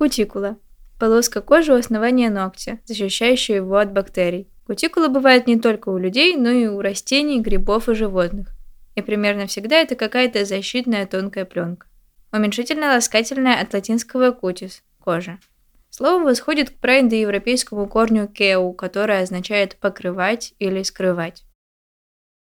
Кутикула. Полоска кожи у основания ногтя, защищающая его от бактерий. Кутикула бывает не только у людей, но и у растений, грибов и животных. И примерно всегда это какая-то защитная тонкая пленка. Уменьшительно-ласкательная от латинского кутис – кожа. Слово восходит к праиндоевропейскому корню «кеу», которое означает «покрывать» или «скрывать».